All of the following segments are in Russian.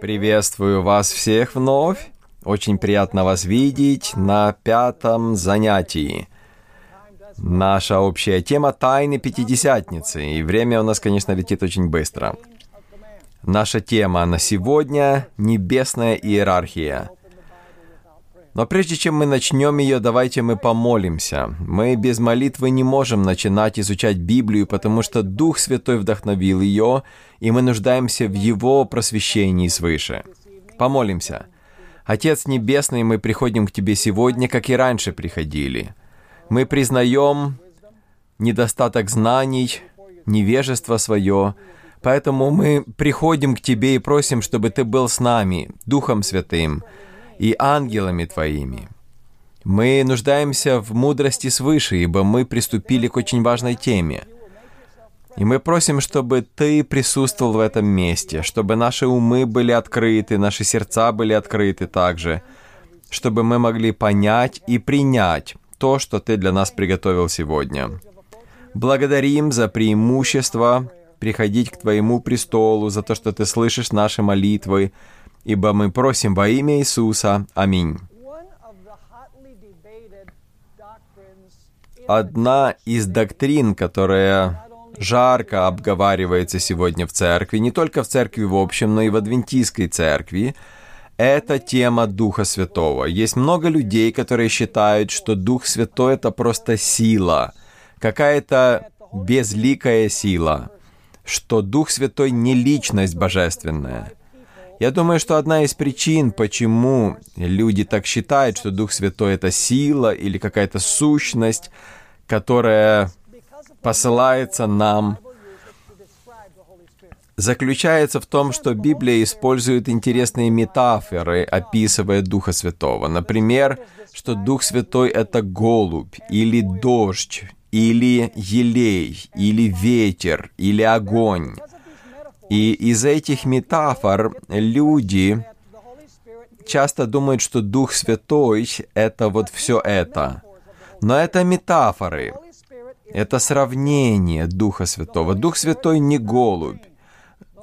Приветствую вас всех вновь. Очень приятно вас видеть на пятом занятии. Наша общая тема — Тайны Пятидесятницы, и время у нас, конечно, летит очень быстро. Наша тема на сегодня — Небесная иерархия. Но прежде чем мы начнем ее, давайте мы помолимся. Мы без молитвы не можем начинать изучать Библию, потому что Дух Святой вдохновил ее, и мы нуждаемся в Его просвещении свыше. Помолимся. Отец Небесный, мы приходим к Тебе сегодня, как и раньше приходили. Мы признаем недостаток знаний, невежество свое, поэтому мы приходим к Тебе и просим, чтобы Ты был с нами, Духом Святым, и ангелами Твоими. Мы нуждаемся в мудрости свыше, ибо мы приступили к очень важной теме. И мы просим, чтобы Ты присутствовал в этом месте, чтобы наши умы были открыты, наши сердца были открыты также, чтобы мы могли понять и принять то, что Ты для нас приготовил сегодня. Благодарим за преимущество приходить к Твоему престолу, за то, что Ты слышишь наши молитвы, ибо мы просим во имя Иисуса. Аминь. Одна из доктрин, которая жарко обговаривается сегодня в церкви, не только в церкви в общем, но и в адвентистской церкви, это тема Духа Святого. Есть много людей, которые считают, что Дух Святой — это просто сила, какая-то безликая сила, что Дух Святой не личность божественная — я думаю, что одна из причин, почему люди так считают, что Дух Святой — это сила или какая-то сущность, которая посылается нам, заключается в том, что Библия использует интересные метафоры, описывая Духа Святого. Например, что Дух Святой — это голубь, или дождь, или елей, или ветер, или огонь. И из этих метафор люди часто думают, что Дух Святой — это вот все это. Но это метафоры. Это сравнение Духа Святого. Дух Святой не голубь.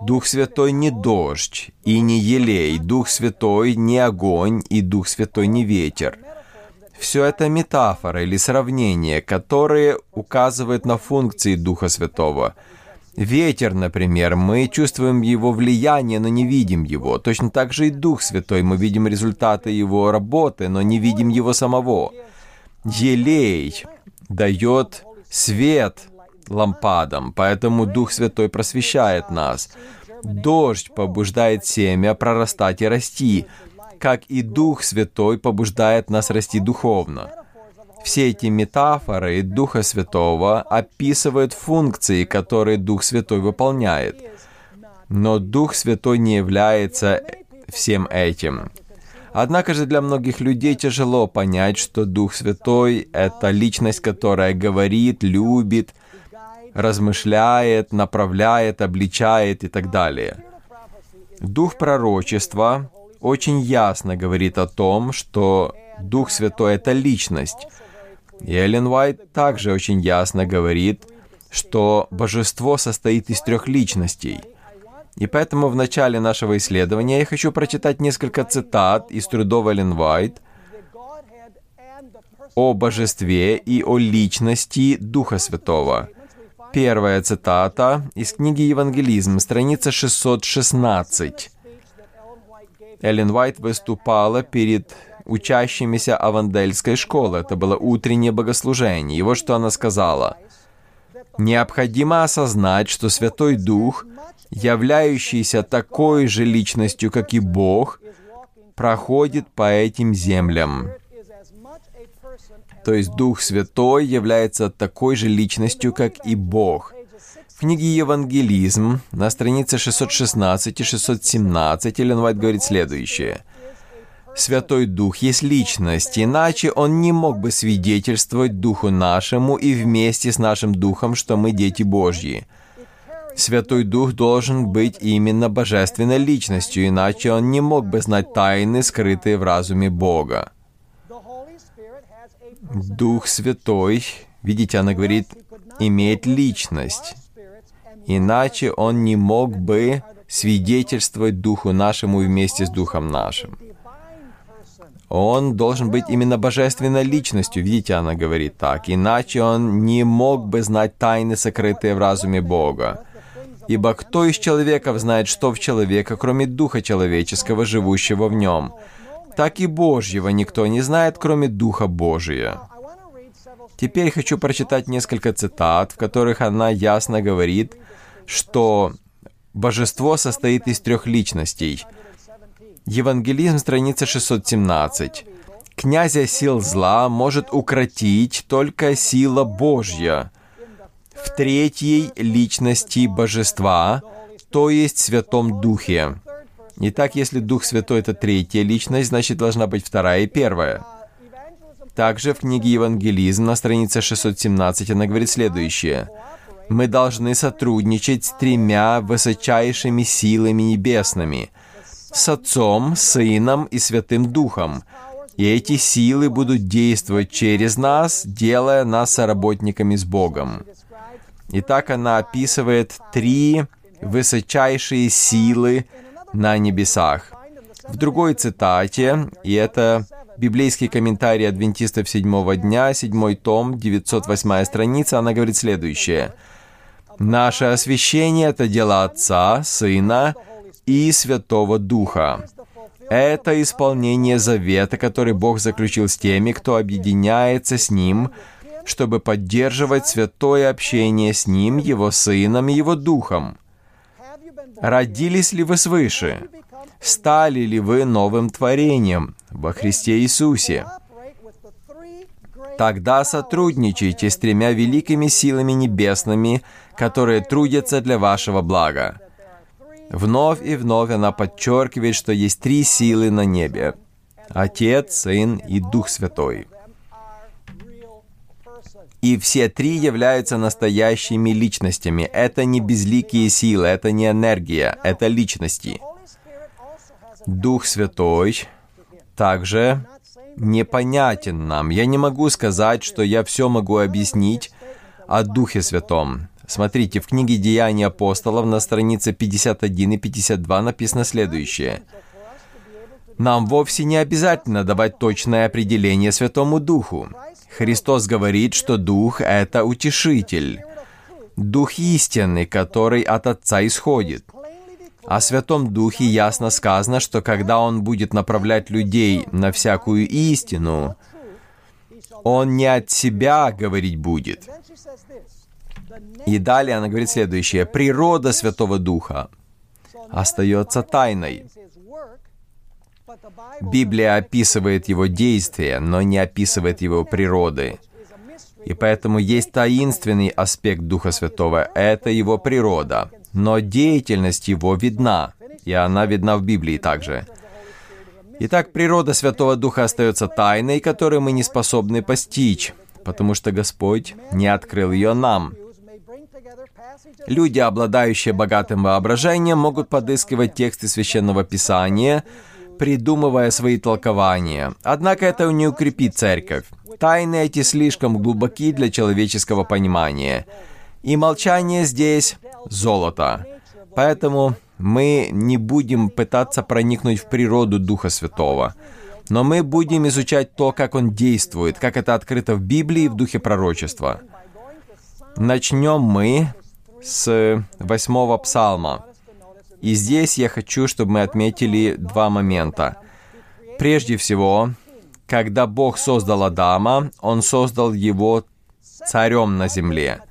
Дух Святой не дождь и не елей. Дух Святой не огонь и Дух Святой не ветер. Все это метафоры или сравнения, которые указывают на функции Духа Святого — Ветер, например, мы чувствуем его влияние, но не видим его. Точно так же и Дух Святой, мы видим результаты его работы, но не видим его самого. Елей дает свет лампадам, поэтому Дух Святой просвещает нас. Дождь побуждает семя прорастать и расти, как и Дух Святой побуждает нас расти духовно. Все эти метафоры Духа Святого описывают функции, которые Дух Святой выполняет. Но Дух Святой не является всем этим. Однако же для многих людей тяжело понять, что Дух Святой — это личность, которая говорит, любит, размышляет, направляет, обличает и так далее. Дух пророчества очень ясно говорит о том, что Дух Святой — это личность, и Эллен Уайт также очень ясно говорит, что божество состоит из трех личностей. И поэтому в начале нашего исследования я хочу прочитать несколько цитат из трудов Эллен Уайт о божестве и о личности Духа Святого. Первая цитата из книги «Евангелизм», страница 616. Эллен Уайт выступала перед учащимися Авандельской школы. Это было утреннее богослужение. И вот что она сказала. «Необходимо осознать, что Святой Дух, являющийся такой же личностью, как и Бог, проходит по этим землям». То есть Дух Святой является такой же личностью, как и Бог. В книге «Евангелизм» на странице 616 и 617 Эллен Уайт говорит следующее – Святой Дух есть личность, иначе Он не мог бы свидетельствовать Духу нашему и вместе с нашим Духом, что мы дети Божьи. Святой Дух должен быть именно божественной личностью, иначе Он не мог бы знать тайны, скрытые в разуме Бога. Дух Святой, видите, она говорит, имеет личность. Иначе Он не мог бы свидетельствовать Духу нашему вместе с Духом нашим. Он должен быть именно божественной личностью, видите, она говорит так, иначе он не мог бы знать тайны, сокрытые в разуме Бога. Ибо кто из человеков знает, что в человека, кроме Духа человеческого, живущего в нем? Так и Божьего никто не знает, кроме Духа Божия. Теперь хочу прочитать несколько цитат, в которых она ясно говорит, что божество состоит из трех личностей – Евангелизм, страница 617. «Князя сил зла может укротить только сила Божья в третьей личности Божества, то есть Святом Духе». Итак, если Дух Святой — это третья личность, значит, должна быть вторая и первая. Также в книге «Евангелизм» на странице 617 она говорит следующее. «Мы должны сотрудничать с тремя высочайшими силами небесными — с Отцом, Сыном и Святым Духом. И эти силы будут действовать через нас, делая нас соработниками с Богом. Итак, она описывает три высочайшие силы на небесах. В другой цитате, и это библейский комментарий адвентистов седьмого дня, седьмой том, 908 страница, она говорит следующее. «Наше освящение — это дело Отца, Сына и Святого Духа. Это исполнение завета, который Бог заключил с теми, кто объединяется с Ним, чтобы поддерживать святое общение с Ним, Его Сыном и Его Духом. Родились ли вы свыше? Стали ли вы новым творением во Христе Иисусе? Тогда сотрудничайте с тремя великими силами небесными, которые трудятся для вашего блага. Вновь и вновь она подчеркивает, что есть три силы на небе. Отец, Сын и Дух Святой. И все три являются настоящими личностями. Это не безликие силы, это не энергия, это личности. Дух Святой также непонятен нам. Я не могу сказать, что я все могу объяснить о Духе Святом. Смотрите, в книге «Деяния апостолов» на странице 51 и 52 написано следующее. «Нам вовсе не обязательно давать точное определение Святому Духу. Христос говорит, что Дух — это утешитель, Дух истинный, который от Отца исходит. О Святом Духе ясно сказано, что когда Он будет направлять людей на всякую истину, Он не от себя говорить будет, и далее она говорит следующее. Природа Святого Духа остается тайной. Библия описывает его действия, но не описывает его природы. И поэтому есть таинственный аспект Духа Святого. Это его природа. Но деятельность его видна. И она видна в Библии также. Итак, природа Святого Духа остается тайной, которую мы не способны постичь, потому что Господь не открыл ее нам. Люди, обладающие богатым воображением, могут подыскивать тексты Священного Писания, придумывая свои толкования. Однако это не укрепит церковь. Тайны эти слишком глубоки для человеческого понимания. И молчание здесь — золото. Поэтому мы не будем пытаться проникнуть в природу Духа Святого. Но мы будем изучать то, как Он действует, как это открыто в Библии и в Духе пророчества. Начнем мы с восьмого псалма. И здесь я хочу, чтобы мы отметили два момента. Прежде всего, когда Бог создал Адама, Он создал его царем на земле.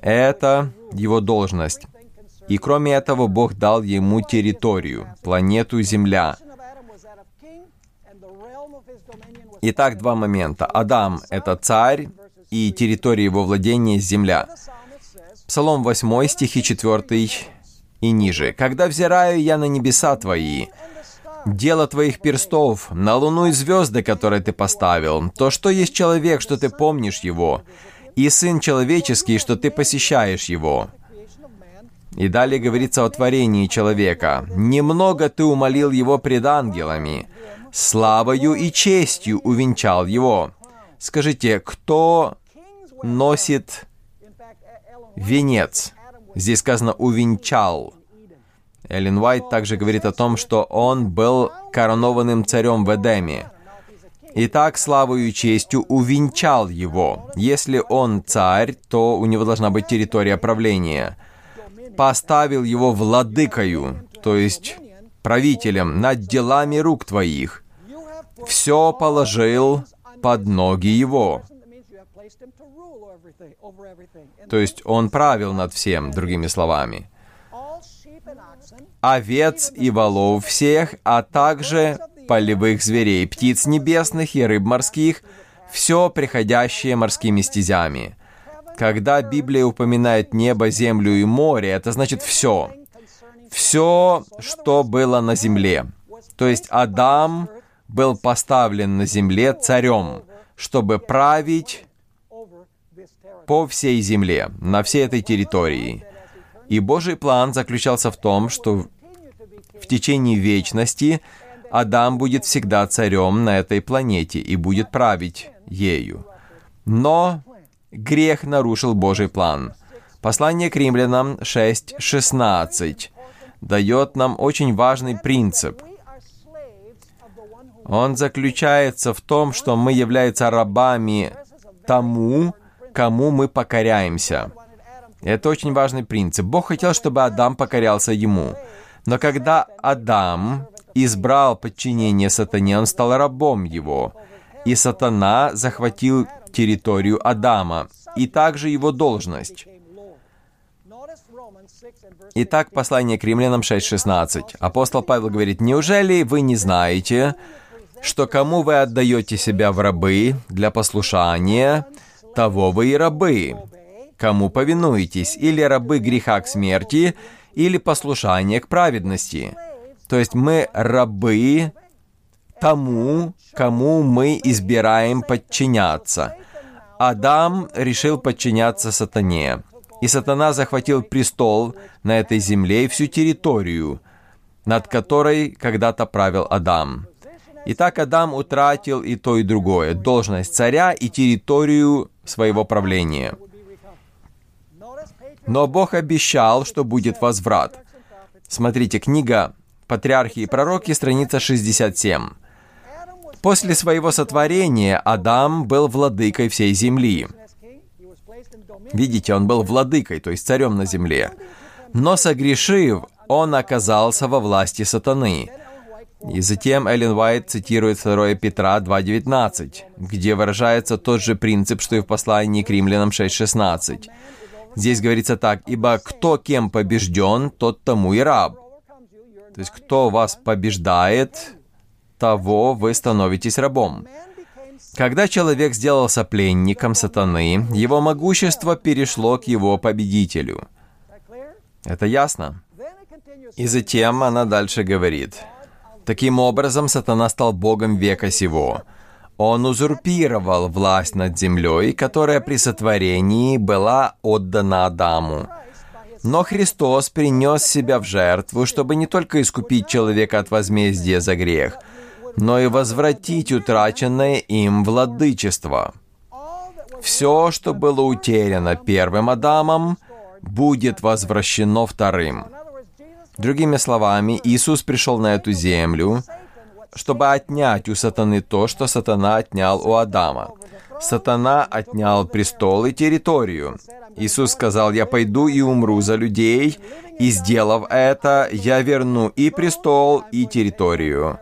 Это его должность. И кроме этого, Бог дал ему территорию, планету Земля. Итак, два момента. Адам — это царь, и территория его владения — земля. Псалом 8, стихи 4 и ниже. «Когда взираю я на небеса Твои, дело Твоих перстов, на луну и звезды, которые Ты поставил, то что есть человек, что Ты помнишь его, и Сын человеческий, что Ты посещаешь его». И далее говорится о творении человека. «Немного Ты умолил его пред ангелами, славою и честью увенчал его». Скажите, кто носит венец. Здесь сказано «увенчал». Эллен Уайт также говорит о том, что он был коронованным царем в Эдеме. И так славою и честью увенчал его. Если он царь, то у него должна быть территория правления. Поставил его владыкою, то есть правителем над делами рук твоих. Все положил под ноги его. То есть он правил над всем, другими словами. Овец и волов всех, а также полевых зверей, птиц небесных и рыб морских, все приходящее морскими стезями. Когда Библия упоминает небо, землю и море, это значит все. Все, что было на земле. То есть Адам был поставлен на земле царем, чтобы править по всей земле, на всей этой территории. И Божий план заключался в том, что в течение вечности Адам будет всегда царем на этой планете и будет править ею. Но грех нарушил Божий план. Послание к римлянам 6.16 дает нам очень важный принцип. Он заключается в том, что мы являемся рабами тому, кому мы покоряемся. Это очень важный принцип. Бог хотел, чтобы Адам покорялся ему. Но когда Адам избрал подчинение сатане, он стал рабом его. И сатана захватил территорию Адама, и также его должность. Итак, послание к римлянам 6.16. Апостол Павел говорит, «Неужели вы не знаете, что кому вы отдаете себя в рабы для послушания, того вы и рабы. Кому повинуетесь, или рабы греха к смерти, или послушания к праведности. То есть мы рабы тому, кому мы избираем подчиняться. Адам решил подчиняться сатане. И сатана захватил престол на этой земле и всю территорию, над которой когда-то правил Адам. Итак, Адам утратил и то, и другое, должность царя и территорию своего правления. Но Бог обещал, что будет возврат. Смотрите, книга «Патриархи и пророки», страница 67. После своего сотворения Адам был владыкой всей земли. Видите, он был владыкой, то есть царем на земле. Но согрешив, он оказался во власти сатаны – и затем Эллен Уайт цитирует 2 Петра 2.19, где выражается тот же принцип, что и в послании к римлянам 6.16. Здесь говорится так, «Ибо кто кем побежден, тот тому и раб». То есть, кто вас побеждает, того вы становитесь рабом. Когда человек сделался пленником сатаны, его могущество перешло к его победителю. Это ясно? И затем она дальше говорит – Таким образом, сатана стал богом века сего. Он узурпировал власть над землей, которая при сотворении была отдана Адаму. Но Христос принес себя в жертву, чтобы не только искупить человека от возмездия за грех, но и возвратить утраченное им владычество. Все, что было утеряно первым Адамом, будет возвращено вторым. Другими словами, Иисус пришел на эту землю, чтобы отнять у сатаны то, что сатана отнял у Адама. Сатана отнял престол и территорию. Иисус сказал, «Я пойду и умру за людей, и, сделав это, я верну и престол, и территорию».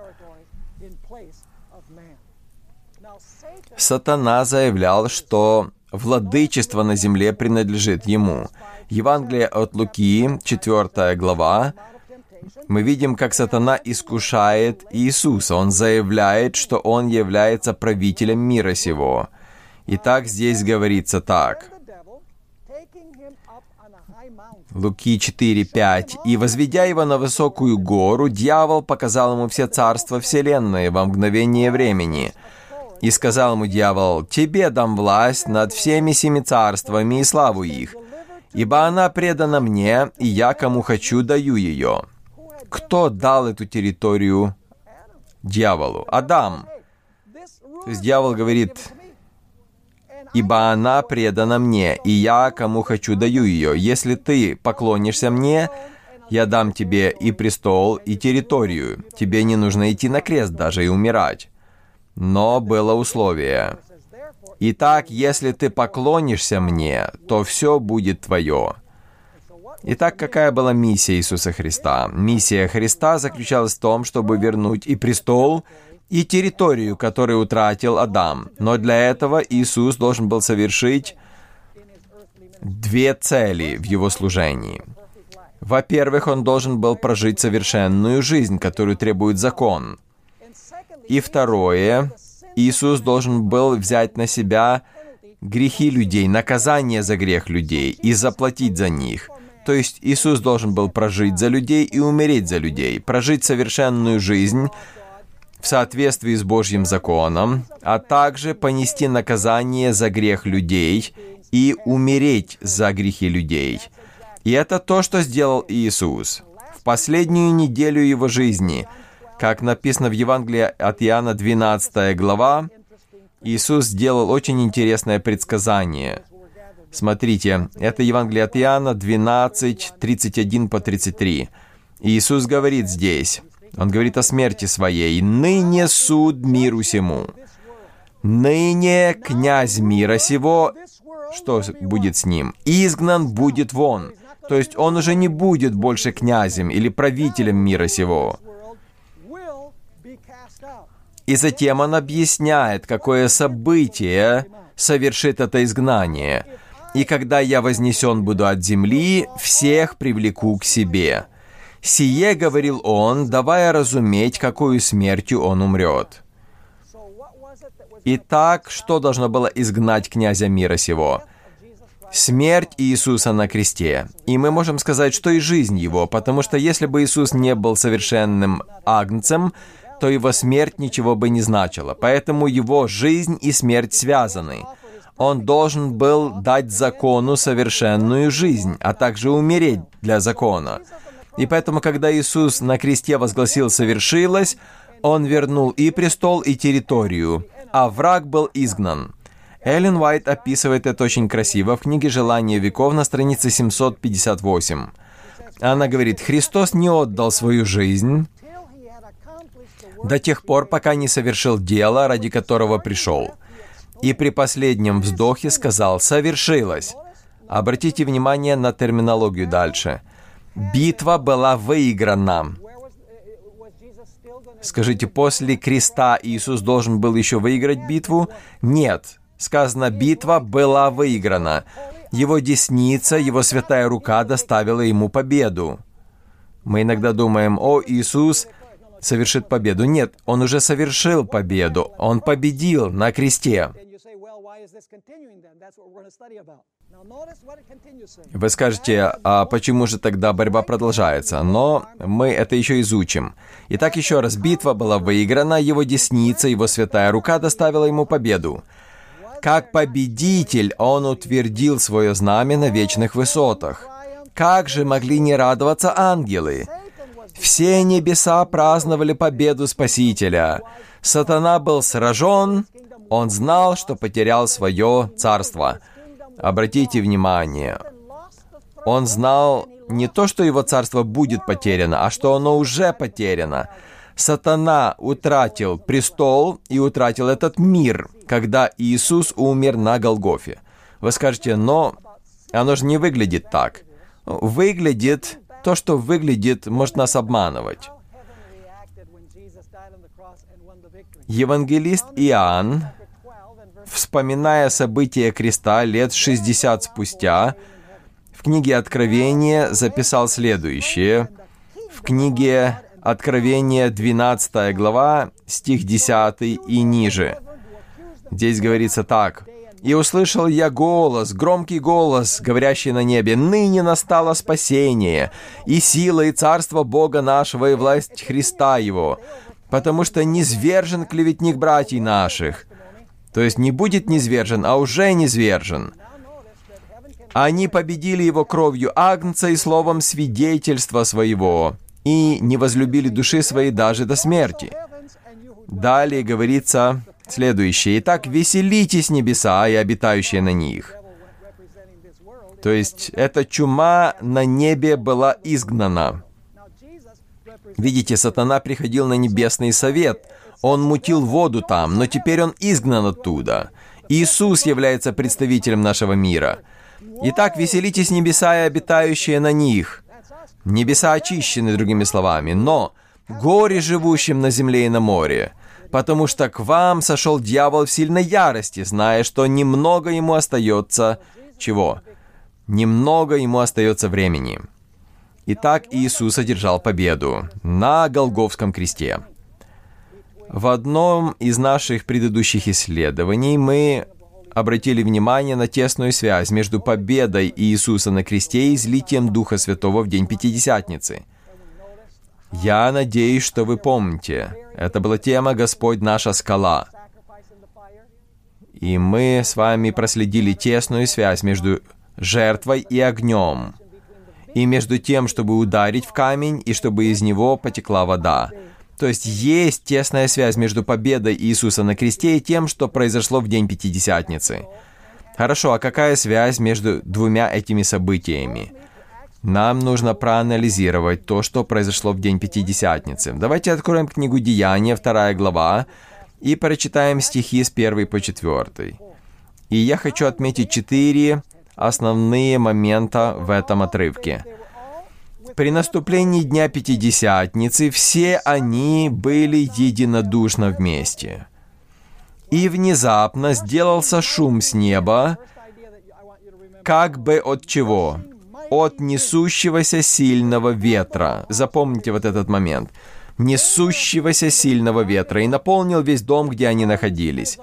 Сатана заявлял, что владычество на земле принадлежит ему – Евангелие от Луки, 4 глава, мы видим, как сатана искушает Иисуса. Он заявляет, что он является правителем мира сего. Итак, здесь говорится так. Луки 4:5. «И, возведя его на высокую гору, дьявол показал ему все царства вселенной во мгновение времени. И сказал ему дьявол, «Тебе дам власть над всеми семи царствами и славу их, ибо она предана мне, и я кому хочу даю ее. Кто дал эту территорию дьяволу? Адам. То есть дьявол говорит, ибо она предана мне, и я кому хочу даю ее. Если ты поклонишься мне, Я дам тебе и престол, и территорию. Тебе не нужно идти на крест даже и умирать. Но было условие. Итак, если ты поклонишься мне, то все будет твое. Итак, какая была миссия Иисуса Христа? Миссия Христа заключалась в том, чтобы вернуть и престол, и территорию, которую утратил Адам. Но для этого Иисус должен был совершить две цели в его служении. Во-первых, он должен был прожить совершенную жизнь, которую требует закон. И второе, Иисус должен был взять на себя грехи людей, наказание за грех людей и заплатить за них. То есть Иисус должен был прожить за людей и умереть за людей, прожить совершенную жизнь в соответствии с Божьим законом, а также понести наказание за грех людей и умереть за грехи людей. И это то, что сделал Иисус. В последнюю неделю его жизни, как написано в Евангелии от Иоанна 12 глава, Иисус сделал очень интересное предсказание. Смотрите, это Евангелие от Иоанна 12, 31 по 33. Иисус говорит здесь, Он говорит о смерти Своей, «Ныне суд миру сему, ныне князь мира сего что будет с ним? Изгнан будет вон. То есть он уже не будет больше князем или правителем мира сего. И затем он объясняет, какое событие совершит это изгнание. «И когда я вознесен буду от земли, всех привлеку к себе». Сие говорил он, давая разуметь, какую смертью он умрет. Итак, что должно было изгнать князя мира сего? Смерть Иисуса на кресте. И мы можем сказать, что и жизнь Его, потому что если бы Иисус не был совершенным агнцем, то Его смерть ничего бы не значила. Поэтому Его жизнь и смерть связаны. Он должен был дать закону совершенную жизнь, а также умереть для закона. И поэтому, когда Иисус на кресте возгласил «совершилось», Он вернул и престол, и территорию а враг был изгнан. Эллен Уайт описывает это очень красиво в книге «Желание веков» на странице 758. Она говорит, «Христос не отдал свою жизнь до тех пор, пока не совершил дело, ради которого пришел. И при последнем вздохе сказал «совершилось». Обратите внимание на терминологию дальше. Битва была выиграна. Скажите, после креста Иисус должен был еще выиграть битву? Нет. Сказано, битва была выиграна. Его десница, его святая рука доставила ему победу. Мы иногда думаем, о, Иисус совершит победу. Нет, Он уже совершил победу. Он победил на кресте. Вы скажете, а почему же тогда борьба продолжается? Но мы это еще изучим. Итак, еще раз, битва была выиграна, его десница, его святая рука доставила ему победу. Как победитель он утвердил свое знамя на вечных высотах. Как же могли не радоваться ангелы? Все небеса праздновали победу Спасителя. Сатана был сражен, он знал, что потерял свое царство. Обратите внимание, он знал не то, что его царство будет потеряно, а что оно уже потеряно. Сатана утратил престол и утратил этот мир, когда Иисус умер на Голгофе. Вы скажете, но оно же не выглядит так. Выглядит, то, что выглядит, может нас обманывать. Евангелист Иоанн вспоминая события креста лет 60 спустя, в книге Откровения записал следующее. В книге Откровения 12 глава, стих 10 и ниже. Здесь говорится так. «И услышал я голос, громкий голос, говорящий на небе, «Ныне настало спасение, и сила, и царство Бога нашего, и власть Христа Его, потому что низвержен клеветник братьев наших, то есть не будет низвержен, а уже низвержен. Они победили его кровью Агнца и словом свидетельства своего, и не возлюбили души своей даже до смерти. Далее говорится следующее. «Итак, веселитесь небеса и обитающие на них». То есть эта чума на небе была изгнана. Видите, сатана приходил на небесный совет. Он мутил воду там, но теперь он изгнан оттуда. Иисус является представителем нашего мира. Итак, веселитесь небеса и обитающие на них. Небеса очищены, другими словами, но горе живущим на земле и на море, потому что к вам сошел дьявол в сильной ярости, зная, что немного ему остается... Чего? Немного ему остается времени. Итак, Иисус одержал победу на Голговском кресте. В одном из наших предыдущих исследований мы обратили внимание на тесную связь между победой Иисуса на кресте и излитием Духа Святого в день Пятидесятницы. Я надеюсь, что вы помните. Это была тема «Господь наша скала». И мы с вами проследили тесную связь между жертвой и огнем, и между тем, чтобы ударить в камень, и чтобы из него потекла вода. То есть есть тесная связь между победой Иисуса на кресте и тем, что произошло в день Пятидесятницы. Хорошо, а какая связь между двумя этими событиями? Нам нужно проанализировать то, что произошло в день Пятидесятницы. Давайте откроем книгу Деяния, вторая глава, и прочитаем стихи с 1 по 4. И я хочу отметить четыре основные момента в этом отрывке. При наступлении Дня Пятидесятницы все они были единодушно вместе. И внезапно сделался шум с неба, как бы от чего? От несущегося сильного ветра. Запомните вот этот момент. Несущегося сильного ветра. И наполнил весь дом, где они находились.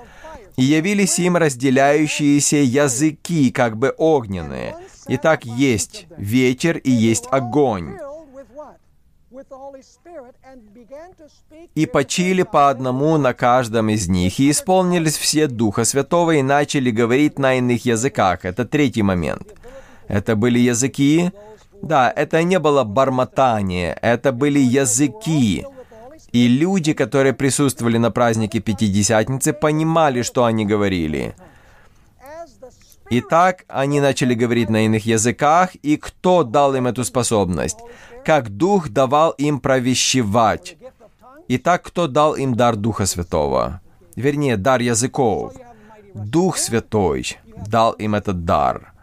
И явились им разделяющиеся языки, как бы огненные. Итак, есть ветер и есть огонь. И почили по одному на каждом из них, и исполнились все Духа Святого, и начали говорить на иных языках. Это третий момент. Это были языки? Да, это не было бормотание, это были языки. И люди, которые присутствовали на празднике Пятидесятницы, понимали, что они говорили. Итак, они начали говорить на иных языках, и кто дал им эту способность? Как Дух давал им провещевать. Итак, кто дал им дар Духа Святого? Вернее, дар языков. Дух Святой дал им этот дар.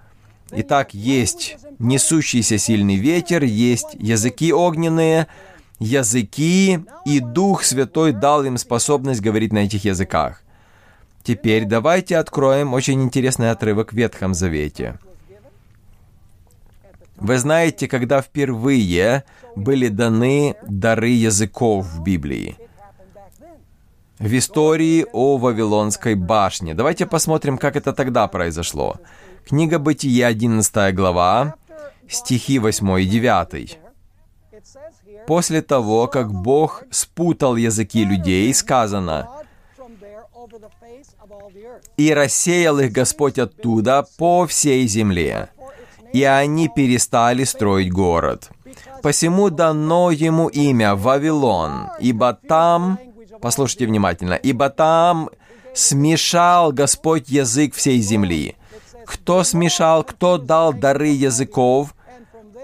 Итак, есть несущийся сильный ветер, есть языки огненные, языки, и Дух Святой дал им способность говорить на этих языках. Теперь давайте откроем очень интересный отрывок в Ветхом Завете. Вы знаете, когда впервые были даны дары языков в Библии? В истории о Вавилонской башне. Давайте посмотрим, как это тогда произошло. Книга Бытия, 11 глава, стихи 8 и 9. После того, как Бог спутал языки людей, сказано, и рассеял их Господь оттуда по всей земле, и они перестали строить город. Посему дано ему имя Вавилон, ибо там, послушайте внимательно, ибо там смешал Господь язык всей земли. Кто смешал, кто дал дары языков?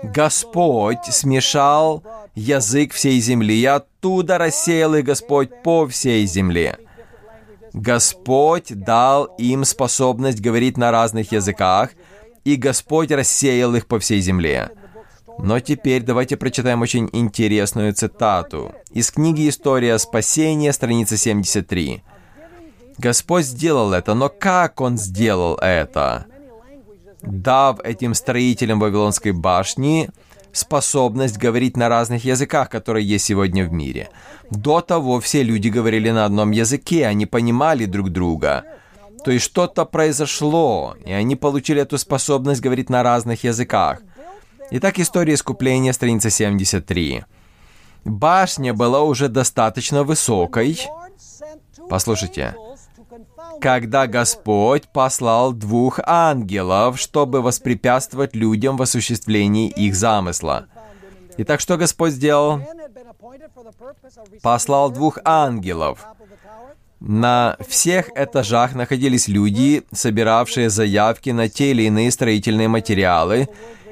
Господь смешал язык всей земли, и оттуда рассеял их Господь по всей земле. Господь дал им способность говорить на разных языках, и Господь рассеял их по всей земле. Но теперь давайте прочитаем очень интересную цитату из книги «История спасения», страница 73. Господь сделал это, но как Он сделал это? Дав этим строителям Вавилонской башни способность говорить на разных языках, которые есть сегодня в мире. До того все люди говорили на одном языке, они понимали друг друга. То есть что-то произошло, и они получили эту способность говорить на разных языках. Итак, история искупления, страница 73. Башня была уже достаточно высокой. Послушайте, когда Господь послал двух ангелов, чтобы воспрепятствовать людям в осуществлении их замысла. Итак, что Господь сделал? послал двух ангелов. На всех этажах находились люди, собиравшие заявки на те или иные строительные материалы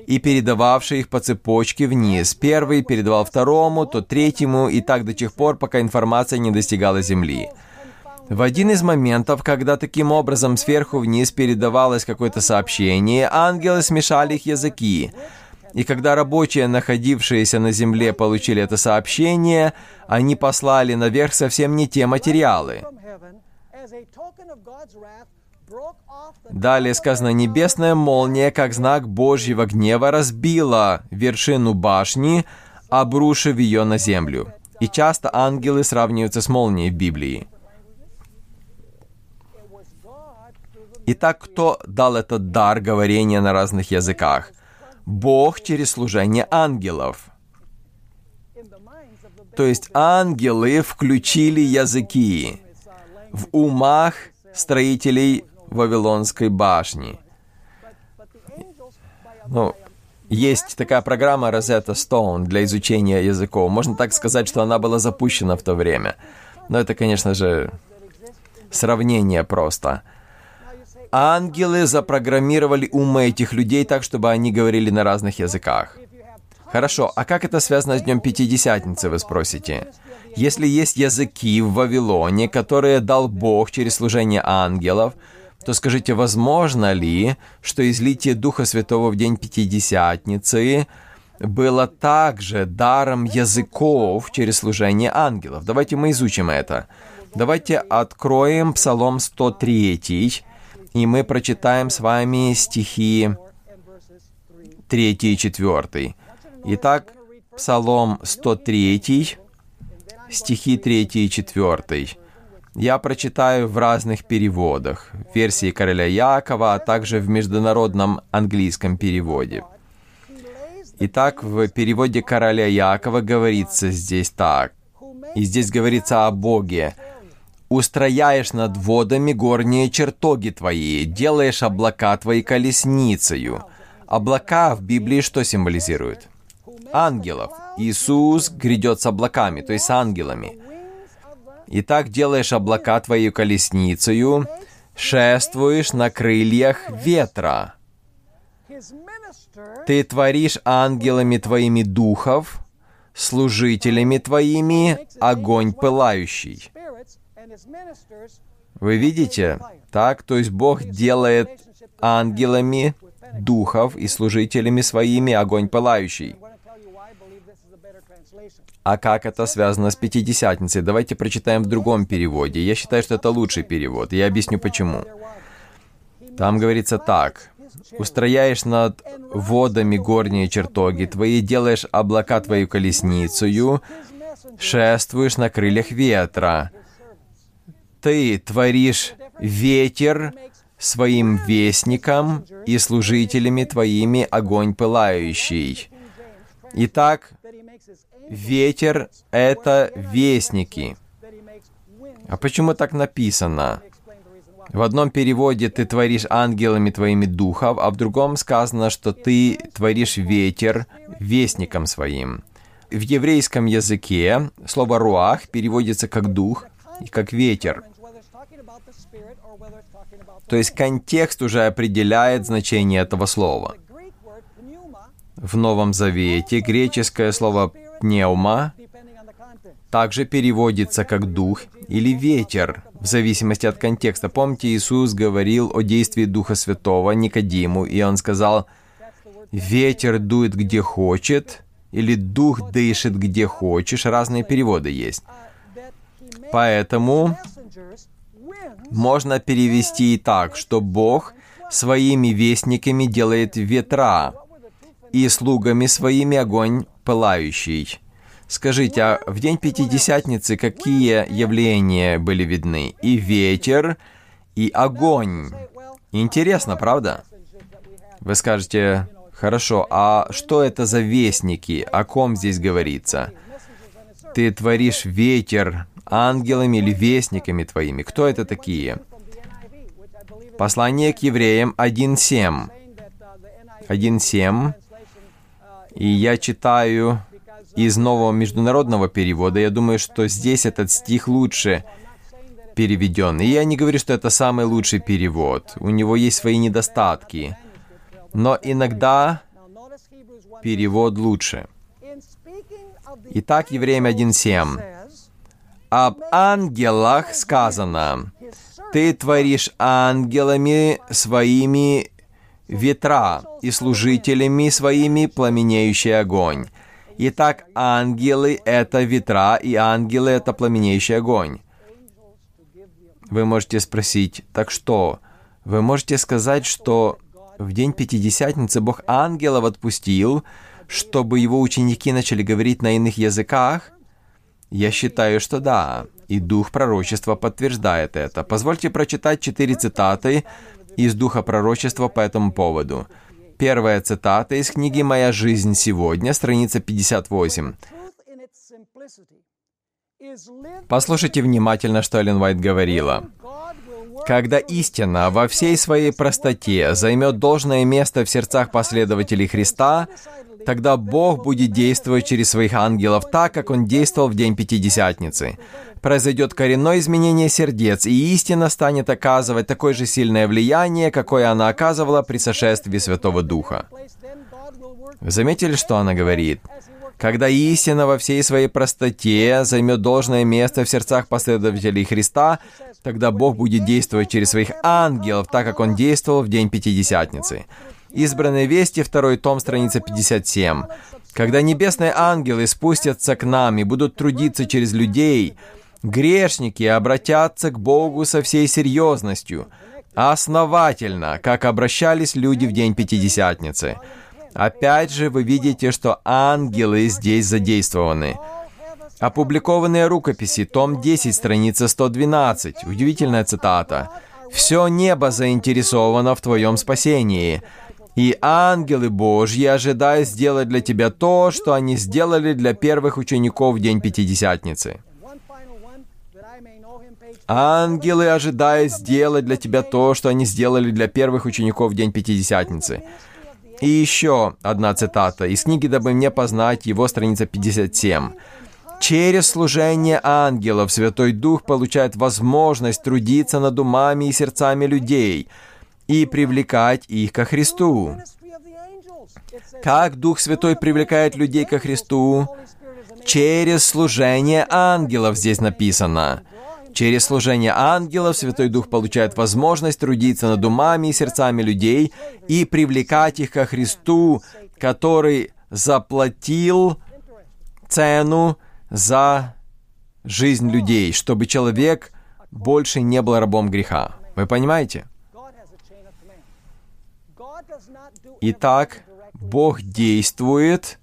и передававшие их по цепочке вниз. Первый передавал второму, то третьему, и так до тех пор, пока информация не достигала земли. В один из моментов, когда таким образом сверху вниз передавалось какое-то сообщение, ангелы смешали их языки. И когда рабочие, находившиеся на земле, получили это сообщение, они послали наверх совсем не те материалы. Далее сказано, небесная молния, как знак Божьего гнева, разбила вершину башни, обрушив ее на землю. И часто ангелы сравниваются с молнией в Библии. Итак, кто дал этот дар говорения на разных языках? Бог через служение ангелов. То есть ангелы включили языки в умах строителей Вавилонской башни. Ну, есть такая программа Rosetta Stone для изучения языков. Можно так сказать, что она была запущена в то время. Но это, конечно же, сравнение просто. Ангелы запрограммировали умы этих людей так, чтобы они говорили на разных языках. Хорошо, а как это связано с Днем Пятидесятницы, вы спросите? Если есть языки в Вавилоне, которые дал Бог через служение ангелов, то скажите, возможно ли, что излитие Духа Святого в день Пятидесятницы было также даром языков через служение ангелов? Давайте мы изучим это. Давайте откроем Псалом 103, и мы прочитаем с вами стихи 3 и 4. Итак, Псалом 103, стихи 3 и 4. Я прочитаю в разных переводах, в версии короля Якова, а также в международном английском переводе. Итак, в переводе короля Якова говорится здесь так. И здесь говорится о Боге, устрояешь над водами горние чертоги твои, делаешь облака твои колесницею. Облака в Библии что символизируют? Ангелов. Иисус грядет с облаками, то есть с ангелами. И так делаешь облака твою колесницею, шествуешь на крыльях ветра. Ты творишь ангелами твоими духов, служителями твоими огонь пылающий. Вы видите? Так, то есть Бог делает ангелами, духов и служителями своими огонь пылающий. А как это связано с Пятидесятницей? Давайте прочитаем в другом переводе. Я считаю, что это лучший перевод. Я объясню почему. Там говорится так. «Устрояешь над водами горние чертоги твои, делаешь облака твою колесницею, шествуешь на крыльях ветра, ты творишь ветер своим вестником и служителями твоими огонь пылающий. Итак, ветер — это вестники. А почему так написано? В одном переводе ты творишь ангелами твоими духов, а в другом сказано, что ты творишь ветер вестником своим. В еврейском языке слово «руах» переводится как «дух» как «ветер». То есть контекст уже определяет значение этого слова. В Новом Завете греческое слово «пневма» также переводится как «дух» или «ветер», в зависимости от контекста. Помните, Иисус говорил о действии Духа Святого Никодиму, и Он сказал, «Ветер дует где хочет», или «дух дышит где хочешь», разные переводы есть. Поэтому можно перевести и так, что Бог своими вестниками делает ветра, и слугами своими огонь пылающий. Скажите, а в день Пятидесятницы какие явления были видны? И ветер, и огонь. Интересно, правда? Вы скажете, хорошо, а что это за вестники? О ком здесь говорится? Ты творишь ветер, ангелами или вестниками твоими. Кто это такие? Послание к евреям 1.7. 1.7. И я читаю из нового международного перевода. Я думаю, что здесь этот стих лучше переведен. И я не говорю, что это самый лучший перевод. У него есть свои недостатки. Но иногда перевод лучше. Итак, Евреям 1.7. Об ангелах сказано, «Ты творишь ангелами своими ветра и служителями своими пламенеющий огонь». Итак, ангелы — это ветра, и ангелы — это пламенеющий огонь. Вы можете спросить, так что? Вы можете сказать, что в день Пятидесятницы Бог ангелов отпустил, чтобы его ученики начали говорить на иных языках? Я считаю, что да, и Дух пророчества подтверждает это. Позвольте прочитать четыре цитаты из Духа пророчества по этому поводу. Первая цитата из книги «Моя жизнь сегодня», страница 58. Послушайте внимательно, что Эллен Уайт говорила. Когда истина во всей своей простоте займет должное место в сердцах последователей Христа, тогда Бог будет действовать через своих ангелов так, как Он действовал в день Пятидесятницы. Произойдет коренное изменение сердец, и истина станет оказывать такое же сильное влияние, какое она оказывала при сошествии Святого Духа. Вы заметили, что она говорит? Когда истина во всей своей простоте займет должное место в сердцах последователей Христа, тогда Бог будет действовать через своих ангелов, так как Он действовал в день Пятидесятницы. Избранные вести, второй том, страница 57. Когда небесные ангелы спустятся к нам и будут трудиться через людей, грешники обратятся к Богу со всей серьезностью, основательно, как обращались люди в день Пятидесятницы. Опять же, вы видите, что ангелы здесь задействованы. Опубликованные рукописи, том 10, страница 112. Удивительная цитата. «Все небо заинтересовано в твоем спасении, и ангелы Божьи ожидают сделать для тебя то, что они сделали для первых учеников в день Пятидесятницы». Ангелы ожидают сделать для тебя то, что они сделали для первых учеников в день Пятидесятницы. И еще одна цитата из книги «Дабы мне познать его», страница 57. Через служение ангелов Святой Дух получает возможность трудиться над умами и сердцами людей и привлекать их ко Христу. Как Дух Святой привлекает людей ко Христу? Через служение ангелов здесь написано. Через служение ангелов Святой Дух получает возможность трудиться над умами и сердцами людей и привлекать их ко Христу, который заплатил цену за жизнь людей, чтобы человек больше не был рабом греха. Вы понимаете? Итак, Бог действует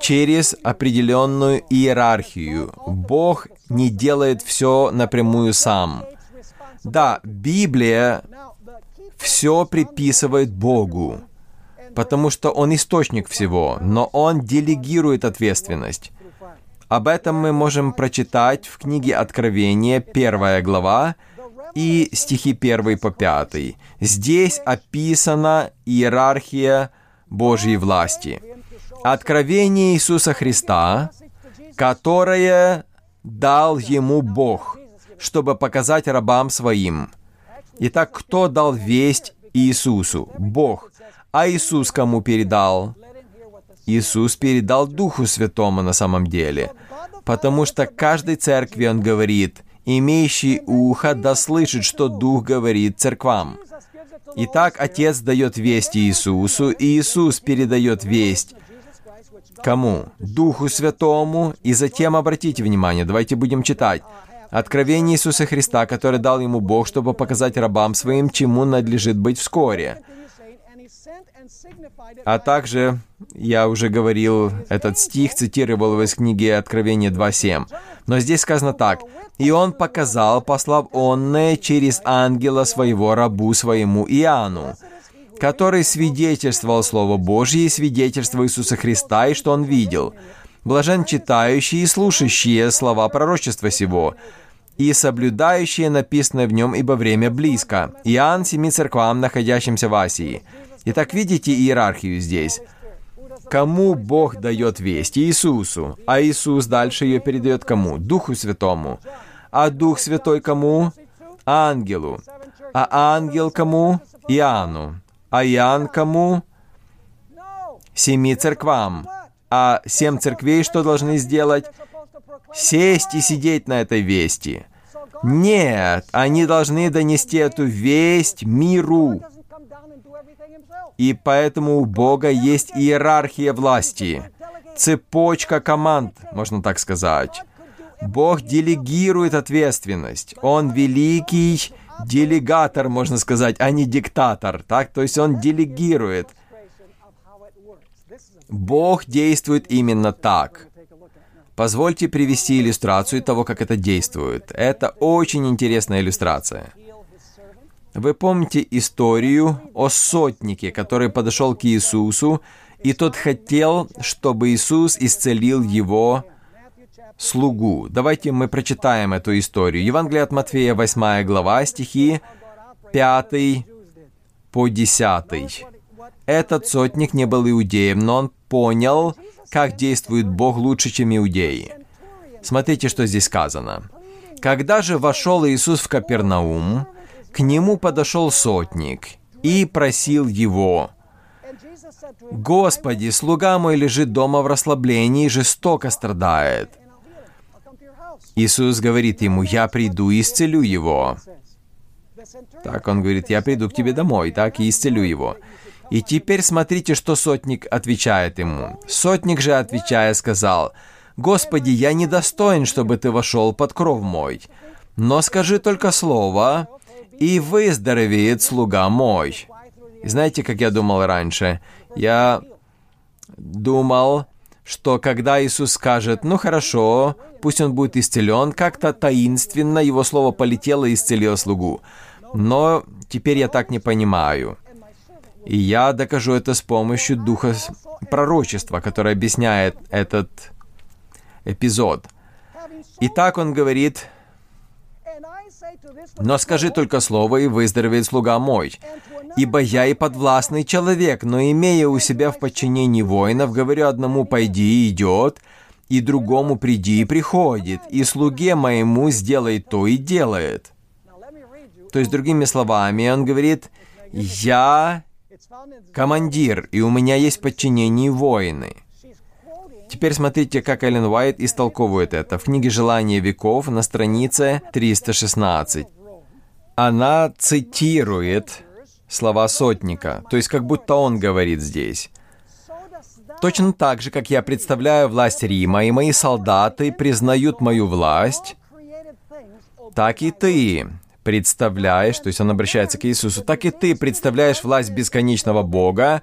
через определенную иерархию. Бог не делает все напрямую сам. Да, Библия все приписывает Богу, потому что Он источник всего, но Он делегирует ответственность. Об этом мы можем прочитать в книге Откровения, первая глава, и стихи 1 по 5. Здесь описана иерархия Божьей власти. Откровение Иисуса Христа, которое дал ему Бог, чтобы показать рабам своим. Итак, кто дал весть Иисусу? Бог. А Иисус кому передал? Иисус передал Духу Святому на самом деле, потому что каждой церкви Он говорит, имеющий ухо да слышит, что Дух говорит церквам. Итак, Отец дает весть Иисусу, и Иисус передает весть Кому? Духу Святому. И затем обратите внимание, давайте будем читать. Откровение Иисуса Христа, которое дал ему Бог, чтобы показать рабам своим, чему надлежит быть вскоре. А также, я уже говорил, этот стих цитировал из книги Откровения 2.7. Но здесь сказано так. «И он показал, послав онное через ангела своего рабу своему Иоанну, который свидетельствовал Слово Божье и свидетельство Иисуса Христа, и что он видел. Блажен читающие и слушающие слова пророчества сего, и соблюдающие написанное в нем, ибо время близко. Иоанн семи церквам, находящимся в Асии. Итак, видите иерархию здесь. Кому Бог дает весть? Иисусу. А Иисус дальше ее передает кому? Духу Святому. А Дух Святой кому? Ангелу. А ангел кому? Иоанну. А Иоанн кому? Семи церквам. А семь церквей что должны сделать? Сесть и сидеть на этой вести. Нет, они должны донести эту весть миру. И поэтому у Бога есть иерархия власти, цепочка команд, можно так сказать. Бог делегирует ответственность. Он великий делегатор, можно сказать, а не диктатор. Так? То есть он делегирует. Бог действует именно так. Позвольте привести иллюстрацию того, как это действует. Это очень интересная иллюстрация. Вы помните историю о сотнике, который подошел к Иисусу, и тот хотел, чтобы Иисус исцелил его слугу. Давайте мы прочитаем эту историю. Евангелие от Матфея, 8 глава, стихи 5 по 10. Этот сотник не был иудеем, но он понял, как действует Бог лучше, чем иудеи. Смотрите, что здесь сказано. «Когда же вошел Иисус в Капернаум, к нему подошел сотник и просил его, «Господи, слуга мой лежит дома в расслаблении и жестоко страдает». Иисус говорит ему, «Я приду и исцелю его». Так он говорит, «Я приду к тебе домой, так и исцелю его». И теперь смотрите, что сотник отвечает ему. Сотник же, отвечая, сказал, «Господи, я недостоин, чтобы ты вошел под кров мой, но скажи только слово, и выздоровеет слуга мой». Знаете, как я думал раньше? Я думал, что когда Иисус скажет, ну хорошо, пусть он будет исцелен, как-то таинственно его слово полетело и исцелило слугу. Но теперь я так не понимаю. И я докажу это с помощью духа пророчества, который объясняет этот эпизод. Итак, он говорит, «Но скажи только слово, и выздоровеет слуга мой. Ибо я и подвластный человек, но имея у себя в подчинении воинов, говорю одному «пойди» и идет, и другому «приди» и приходит, и слуге моему «сделай то» и делает». То есть, другими словами, он говорит, «Я командир, и у меня есть подчинение воины». Теперь смотрите, как Эллен Уайт истолковывает это в книге «Желание веков» на странице 316. Она цитирует слова сотника, то есть как будто он говорит здесь. Точно так же, как я представляю власть Рима, и мои солдаты признают мою власть, так и ты представляешь, то есть он обращается к Иисусу, так и ты представляешь власть бесконечного Бога,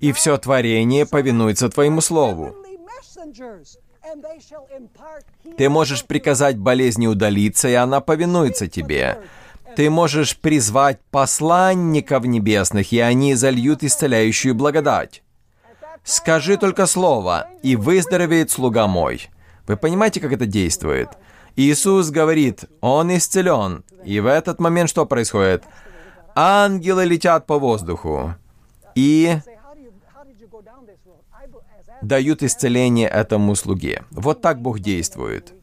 и все творение повинуется твоему слову. Ты можешь приказать болезни удалиться, и она повинуется тебе. Ты можешь призвать посланников небесных, и они зальют исцеляющую благодать. Скажи только слово, и выздоровеет слуга мой. Вы понимаете, как это действует? Иисус говорит, Он исцелен. И в этот момент что происходит? Ангелы летят по воздуху и дают исцеление этому слуге. Вот так Бог действует.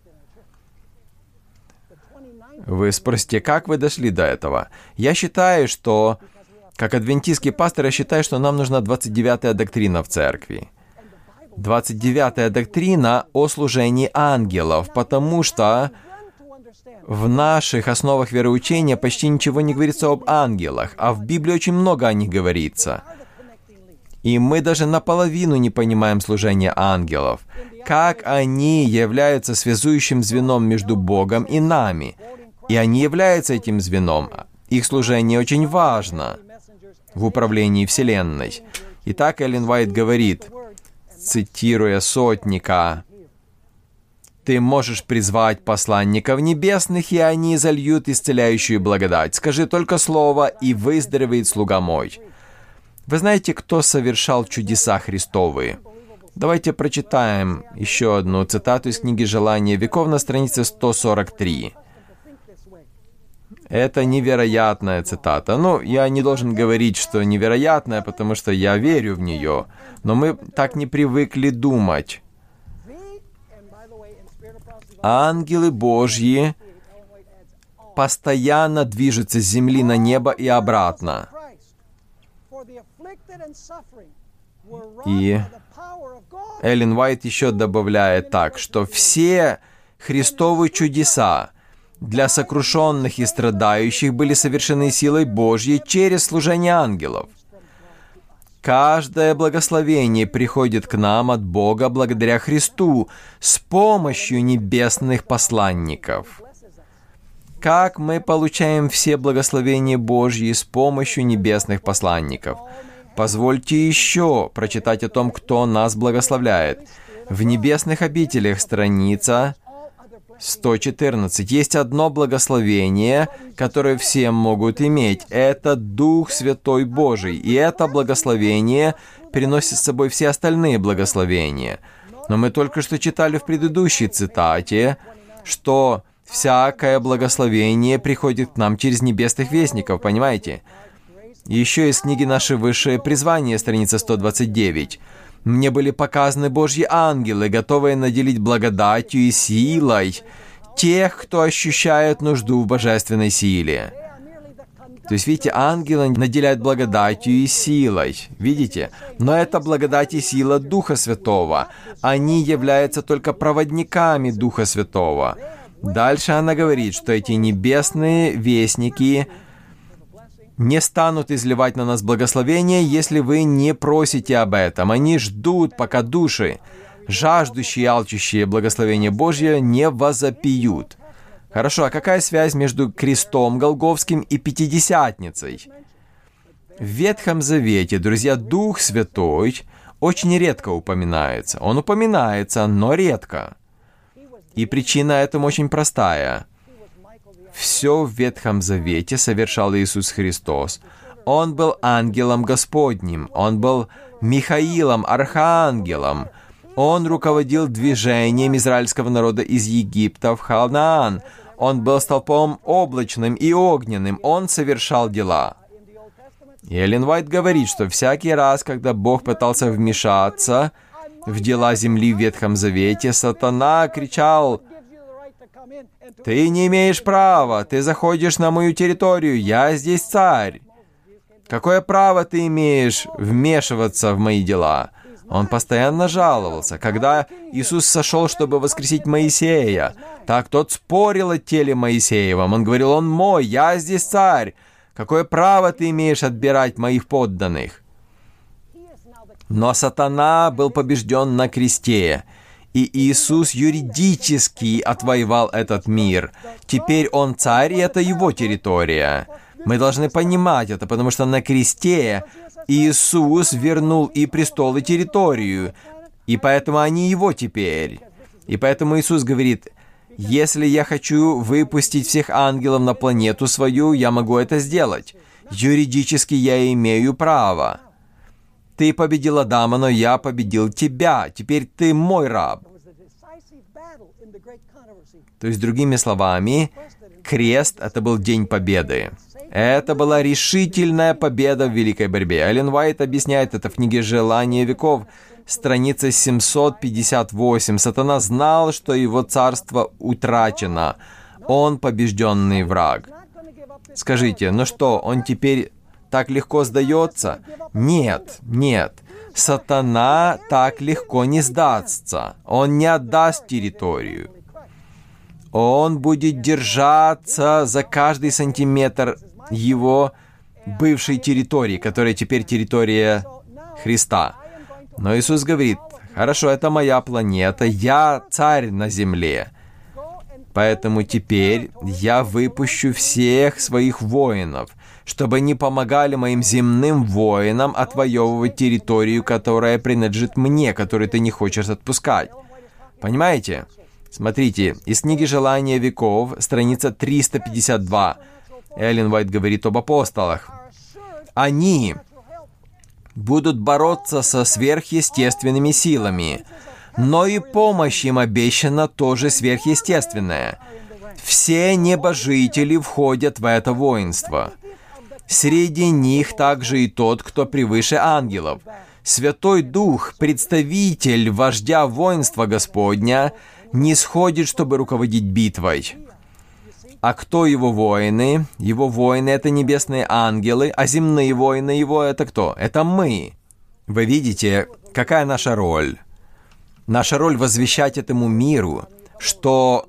Вы спросите, как вы дошли до этого? Я считаю, что, как адвентистский пастор, я считаю, что нам нужна 29-я доктрина в церкви. 29-я доктрина о служении ангелов, потому что в наших основах вероучения почти ничего не говорится об ангелах, а в Библии очень много о них говорится. И мы даже наполовину не понимаем служение ангелов. Как они являются связующим звеном между Богом и нами. И они являются этим звеном. Их служение очень важно в управлении Вселенной. Итак, Эллен Уайт говорит, цитируя сотника, «Ты можешь призвать посланников небесных, и они зальют исцеляющую благодать. Скажи только слово, и выздоровеет слуга мой». Вы знаете, кто совершал чудеса Христовые? Давайте прочитаем еще одну цитату из книги «Желание веков» на странице 143. Это невероятная цитата. Ну, я не должен говорить, что невероятная, потому что я верю в нее. Но мы так не привыкли думать. Ангелы Божьи постоянно движутся с земли на небо и обратно. И Эллен Уайт еще добавляет так, что все Христовы чудеса для сокрушенных и страдающих были совершены силой Божьей через служение ангелов. Каждое благословение приходит к нам от Бога благодаря Христу с помощью небесных посланников. Как мы получаем все благословения Божьи с помощью небесных посланников? Позвольте еще прочитать о том, кто нас благословляет. В небесных обителях страница 114. Есть одно благословение, которое все могут иметь. Это Дух Святой Божий. И это благословение переносит с собой все остальные благословения. Но мы только что читали в предыдущей цитате, что всякое благословение приходит к нам через небесных вестников, понимаете? Еще из книги «Наше высшее призвание», страница 129. «Мне были показаны Божьи ангелы, готовые наделить благодатью и силой тех, кто ощущает нужду в божественной силе». То есть, видите, ангелы наделяют благодатью и силой. Видите? Но это благодать и сила Духа Святого. Они являются только проводниками Духа Святого. Дальше она говорит, что эти небесные вестники не станут изливать на нас благословение, если вы не просите об этом. Они ждут, пока души, жаждущие и алчущие благословения Божье, не возопиют. Хорошо, а какая связь между крестом Голговским и Пятидесятницей? В Ветхом Завете, друзья, Дух Святой очень редко упоминается. Он упоминается, но редко. И причина этому очень простая. Все в Ветхом Завете совершал Иисус Христос. Он был ангелом Господним, он был Михаилом, архангелом. Он руководил движением израильского народа из Египта в Ханаан. Он был столпом облачным и огненным. Он совершал дела. И Эллен Уайт говорит, что всякий раз, когда Бог пытался вмешаться, в дела земли в Ветхом Завете, сатана кричал, «Ты не имеешь права, ты заходишь на мою территорию, я здесь царь. Какое право ты имеешь вмешиваться в мои дела?» Он постоянно жаловался. Когда Иисус сошел, чтобы воскресить Моисея, так тот спорил о теле Моисеевом. Он говорил, он мой, я здесь царь. Какое право ты имеешь отбирать моих подданных? Но сатана был побежден на кресте, и Иисус юридически отвоевал этот мир. Теперь он царь, и это его территория. Мы должны понимать это, потому что на кресте Иисус вернул и престол, и территорию, и поэтому они его теперь. И поэтому Иисус говорит, если я хочу выпустить всех ангелов на планету свою, я могу это сделать. Юридически я имею право. Ты победил Адама, но я победил тебя. Теперь ты мой раб. То есть, другими словами, крест — это был день победы. Это была решительная победа в великой борьбе. Эллен Уайт объясняет это в книге «Желание веков», страница 758. Сатана знал, что его царство утрачено. Он побежденный враг. Скажите, ну что, он теперь так легко сдается? Нет, нет. Сатана так легко не сдастся. Он не отдаст территорию. Он будет держаться за каждый сантиметр его бывшей территории, которая теперь территория Христа. Но Иисус говорит, хорошо, это моя планета, я царь на земле. Поэтому теперь я выпущу всех своих воинов, чтобы они помогали моим земным воинам отвоевывать территорию, которая принадлежит мне, которую ты не хочешь отпускать. Понимаете? Смотрите, из книги «Желания веков», страница 352. Эллен Уайт говорит об апостолах. Они будут бороться со сверхъестественными силами, но и помощь им обещана тоже сверхъестественная – Все небожители входят в это воинство. Среди них также и тот, кто превыше ангелов. Святой Дух, представитель вождя воинства Господня, не сходит, чтобы руководить битвой. А кто его воины? Его воины — это небесные ангелы, а земные воины его — это кто? Это мы. Вы видите, какая наша роль? Наша роль — возвещать этому миру, что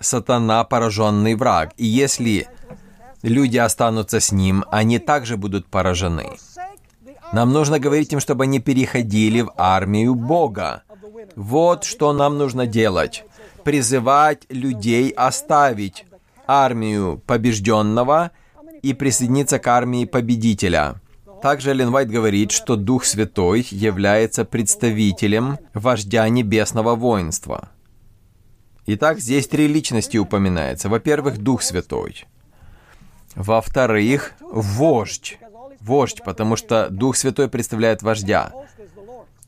сатана — пораженный враг. И если люди останутся с ним, они также будут поражены. Нам нужно говорить им, чтобы они переходили в армию Бога. Вот что нам нужно делать. Призывать людей оставить армию побежденного и присоединиться к армии победителя. Также Эллен Уайт говорит, что Дух Святой является представителем вождя небесного воинства. Итак, здесь три личности упоминается. Во-первых, Дух Святой. Во-вторых, вождь. Вождь, потому что Дух Святой представляет вождя.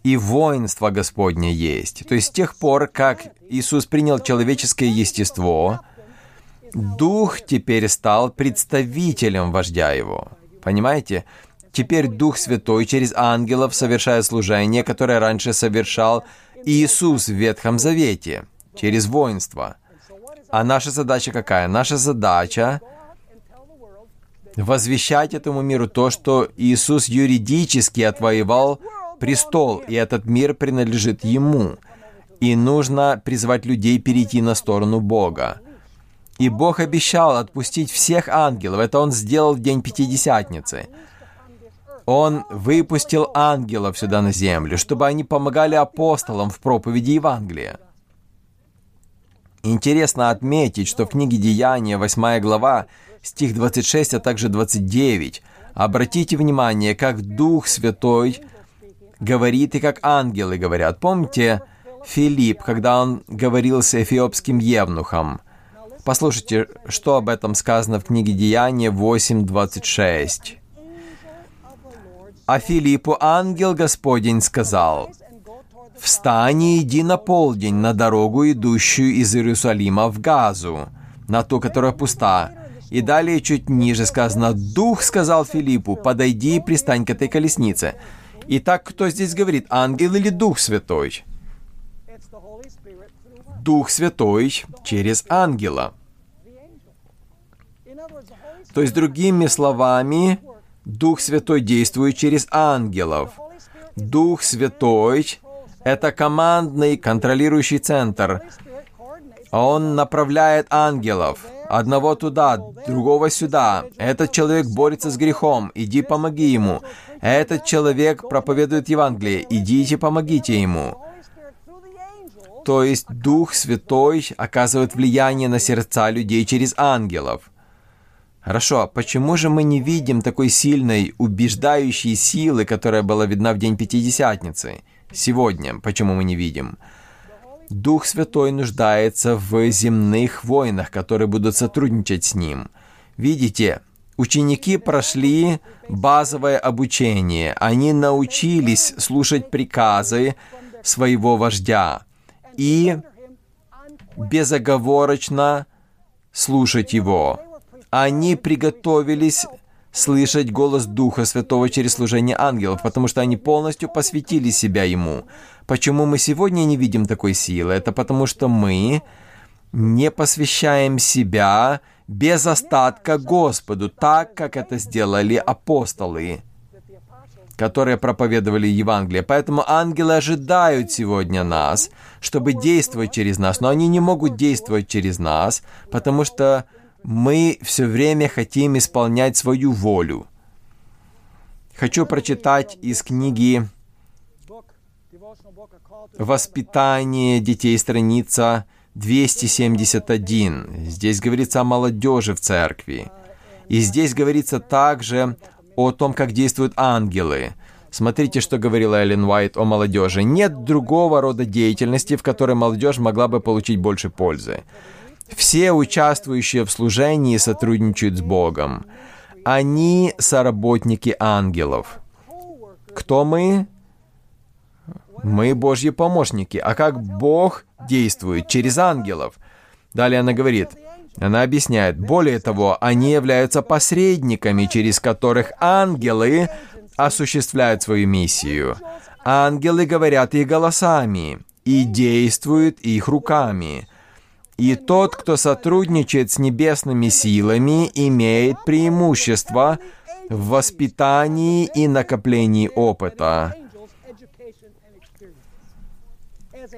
И воинство Господне есть. То есть с тех пор, как Иисус принял человеческое естество, Дух теперь стал представителем вождя его. Понимаете? Теперь Дух Святой через ангелов совершает служение, которое раньше совершал Иисус в Ветхом Завете, через воинство. А наша задача какая? Наша задача возвещать этому миру то, что Иисус юридически отвоевал престол, и этот мир принадлежит Ему. И нужно призвать людей перейти на сторону Бога. И Бог обещал отпустить всех ангелов. Это Он сделал в день Пятидесятницы. Он выпустил ангелов сюда на землю, чтобы они помогали апостолам в проповеди Евангелия. Интересно отметить, что в книге Деяния, 8 глава, стих 26, а также 29, обратите внимание, как Дух Святой говорит и как ангелы говорят. Помните Филипп, когда он говорил с эфиопским евнухом – Послушайте, что об этом сказано в книге Деяния 8.26. А Филиппу ангел Господень сказал, «Встань и иди на полдень на дорогу, идущую из Иерусалима в Газу, на ту, которая пуста». И далее чуть ниже сказано, «Дух сказал Филиппу, подойди и пристань к этой колеснице». Итак, кто здесь говорит, ангел или Дух Святой? Дух Святой через ангела. То есть, другими словами, Дух Святой действует через ангелов. Дух Святой — это командный контролирующий центр. Он направляет ангелов. Одного туда, другого сюда. Этот человек борется с грехом. Иди помоги ему. Этот человек проповедует Евангелие. Идите помогите ему. То есть Дух Святой оказывает влияние на сердца людей через ангелов. Хорошо, а почему же мы не видим такой сильной, убеждающей силы, которая была видна в день Пятидесятницы? Сегодня, почему мы не видим? Дух Святой нуждается в земных воинах, которые будут сотрудничать с Ним. Видите, ученики прошли базовое обучение, они научились слушать приказы своего вождя и безоговорочно слушать его. Они приготовились слышать голос Духа Святого через служение ангелов, потому что они полностью посвятили себя Ему. Почему мы сегодня не видим такой силы? Это потому что мы не посвящаем себя без остатка Господу, так, как это сделали апостолы которые проповедовали Евангелие. Поэтому ангелы ожидают сегодня нас, чтобы действовать через нас, но они не могут действовать через нас, потому что мы все время хотим исполнять свою волю. Хочу прочитать из книги «Воспитание детей», страница 271. Здесь говорится о молодежи в церкви. И здесь говорится также о том, как действуют ангелы. Смотрите, что говорила Эллен Уайт о молодежи. Нет другого рода деятельности, в которой молодежь могла бы получить больше пользы. Все участвующие в служении сотрудничают с Богом. Они соработники ангелов. Кто мы? Мы Божьи помощники. А как Бог действует? Через ангелов. Далее она говорит, Она объясняет, более того, они являются посредниками, через которых ангелы осуществляют свою миссию. Ангелы говорят их голосами и действуют их руками. И тот, кто сотрудничает с небесными силами, имеет преимущество в воспитании и накоплении опыта.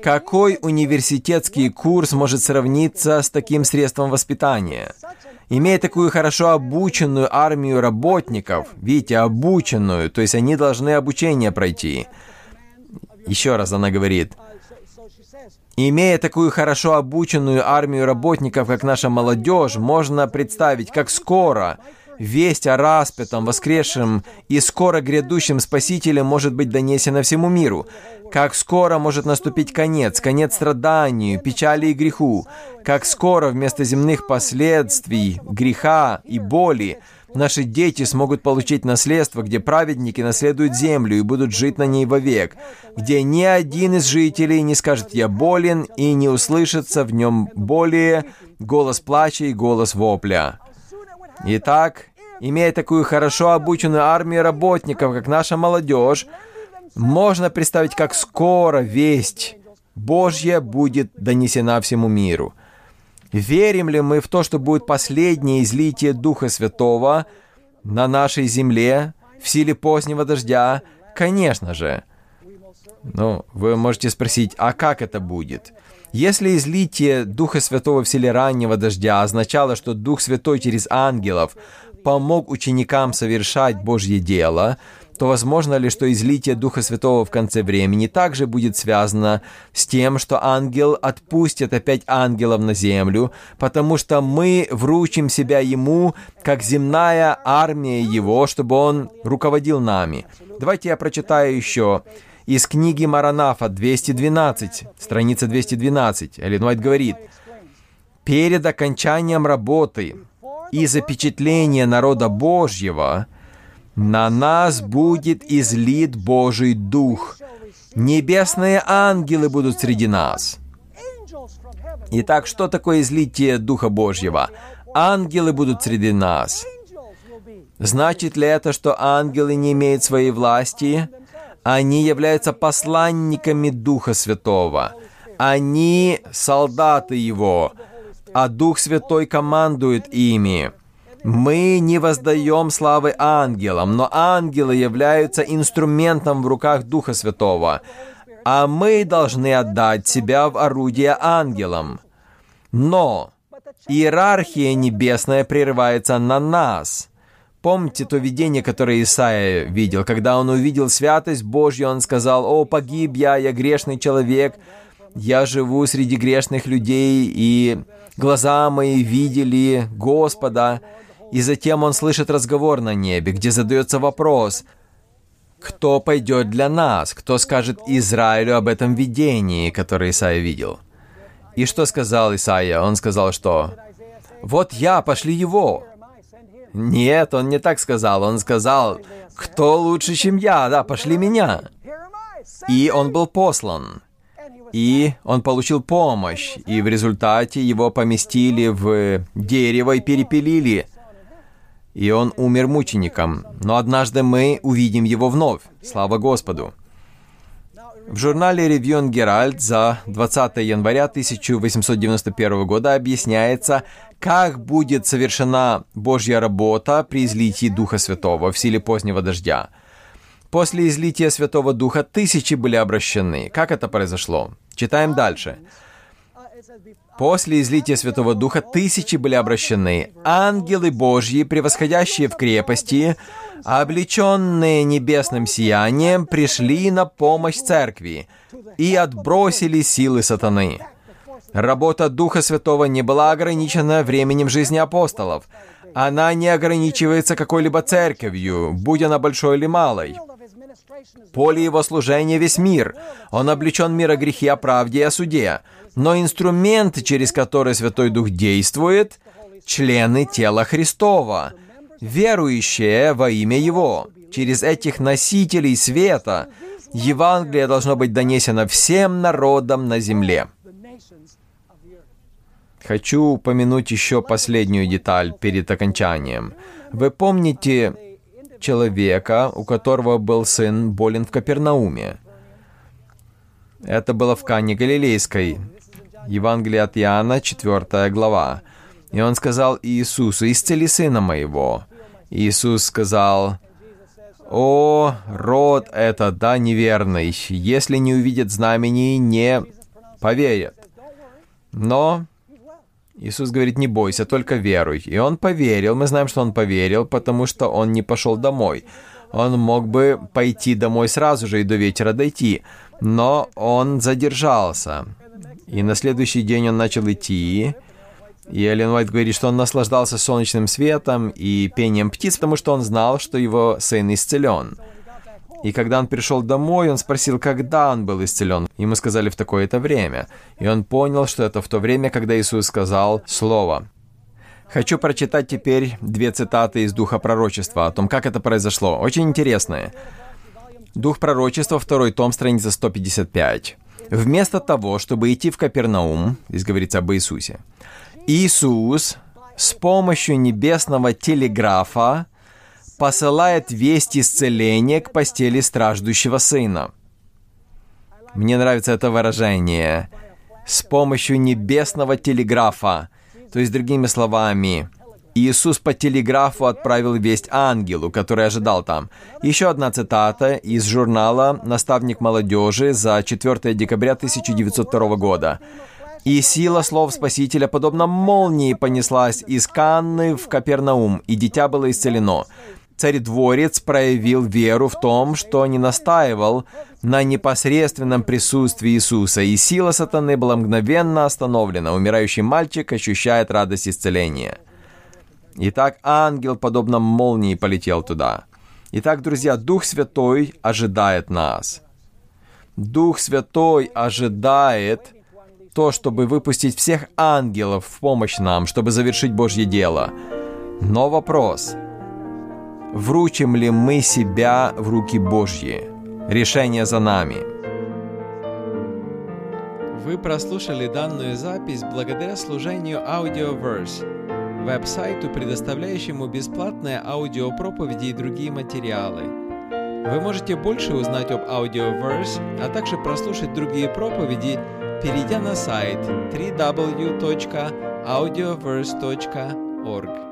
Какой университетский курс может сравниться с таким средством воспитания? Имея такую хорошо обученную армию работников, видите, обученную, то есть они должны обучение пройти. Еще раз она говорит, Имея такую хорошо обученную армию работников, как наша молодежь, можно представить, как скоро весть о распятом, воскресшем и скоро грядущем Спасителе может быть донесена всему миру. Как скоро может наступить конец, конец страданию, печали и греху. Как скоро вместо земных последствий, греха и боли Наши дети смогут получить наследство, где праведники наследуют землю и будут жить на ней вовек, где ни один из жителей не скажет «я болен» и не услышится в нем более голос плача и голос вопля. Итак, имея такую хорошо обученную армию работников, как наша молодежь, можно представить, как скоро весть Божья будет донесена всему миру – Верим ли мы в то, что будет последнее излитие Духа Святого на нашей земле в силе позднего дождя? Конечно же. Ну, вы можете спросить, а как это будет? Если излитие Духа Святого в силе раннего дождя означало, что Дух Святой через ангелов помог ученикам совершать Божье дело, то возможно ли, что излитие Духа Святого в конце времени также будет связано с тем, что ангел отпустит опять ангелов на землю, потому что мы вручим себя ему, как земная армия его, чтобы он руководил нами. Давайте я прочитаю еще из книги Маранафа 212, страница 212. Эллен Уайт говорит, «Перед окончанием работы и запечатления народа Божьего – на нас будет излит Божий Дух. Небесные ангелы будут среди нас. Итак, что такое излитие Духа Божьего? Ангелы будут среди нас. Значит ли это, что ангелы не имеют своей власти? Они являются посланниками Духа Святого. Они солдаты Его, а Дух Святой командует ими. Мы не воздаем славы ангелам, но ангелы являются инструментом в руках Духа Святого, а мы должны отдать себя в орудие ангелам. Но иерархия небесная прерывается на нас. Помните то видение, которое Исаия видел? Когда он увидел святость Божью, он сказал, «О, погиб я, я грешный человек, я живу среди грешных людей, и глаза мои видели Господа». И затем он слышит разговор на небе, где задается вопрос, кто пойдет для нас, кто скажет Израилю об этом видении, которое Исаия видел. И что сказал Исаия? Он сказал, что «Вот я, пошли его». Нет, он не так сказал. Он сказал, «Кто лучше, чем я? Да, пошли меня». И он был послан. И он получил помощь, и в результате его поместили в дерево и перепилили – и он умер мучеником, но однажды мы увидим его вновь. Слава Господу! В журнале Review Геральт за 20 января 1891 года объясняется, как будет совершена Божья работа при излитии Духа Святого в силе позднего дождя. После излития Святого Духа тысячи были обращены. Как это произошло? Читаем дальше. После излития Святого Духа тысячи были обращены. Ангелы Божьи, превосходящие в крепости, облеченные небесным сиянием, пришли на помощь церкви и отбросили силы сатаны. Работа Духа Святого не была ограничена временем жизни апостолов. Она не ограничивается какой-либо церковью, будь она большой или малой. Поле его служения весь мир. Он облечен мир о грехе, о правде и о суде. Но инструменты, через которые Святой Дух действует, члены тела Христова, верующие во имя Его. Через этих носителей света Евангелие должно быть донесено всем народам на земле. Хочу упомянуть еще последнюю деталь перед окончанием. Вы помните человека, у которого был сын болен в Капернауме? Это было в Кане Галилейской. Евангелие от Иоанна, 4 глава. И он сказал Иисусу, «Исцели сына моего». Иисус сказал, «О, род это, да, неверный, если не увидит знамени, не поверят». Но Иисус говорит, не бойся, только веруй. И он поверил, мы знаем, что он поверил, потому что он не пошел домой. Он мог бы пойти домой сразу же и до вечера дойти, но он задержался. И на следующий день он начал идти, и Эллен Уайт говорит, что он наслаждался солнечным светом и пением птиц, потому что он знал, что его сын исцелен. И когда он пришел домой, он спросил, когда он был исцелен. Ему сказали в такое-то время. И он понял, что это в то время, когда Иисус сказал слово. Хочу прочитать теперь две цитаты из Духа пророчества о том, как это произошло. Очень интересное. Дух пророчества, второй том, страница 155. Вместо того, чтобы идти в Капернаум, здесь говорится об Иисусе, Иисус с помощью небесного телеграфа посылает весть исцеления к постели страждущего сына. Мне нравится это выражение. С помощью небесного телеграфа. То есть, другими словами, Иисус по телеграфу отправил весть ангелу, который ожидал там. Еще одна цитата из журнала «Наставник молодежи» за 4 декабря 1902 года. «И сила слов Спасителя, подобно молнии, понеслась из Канны в Капернаум, и дитя было исцелено царедворец проявил веру в том, что не настаивал на непосредственном присутствии Иисуса, и сила сатаны была мгновенно остановлена. Умирающий мальчик ощущает радость исцеления. Итак, ангел, подобно молнии, полетел туда. Итак, друзья, Дух Святой ожидает нас. Дух Святой ожидает то, чтобы выпустить всех ангелов в помощь нам, чтобы завершить Божье дело. Но вопрос – Вручим ли мы себя в руки Божьи? Решение за нами. Вы прослушали данную запись благодаря служению Audioverse, веб-сайту, предоставляющему бесплатные аудиопроповеди и другие материалы. Вы можете больше узнать об Audioverse, а также прослушать другие проповеди, перейдя на сайт www.audioverse.org.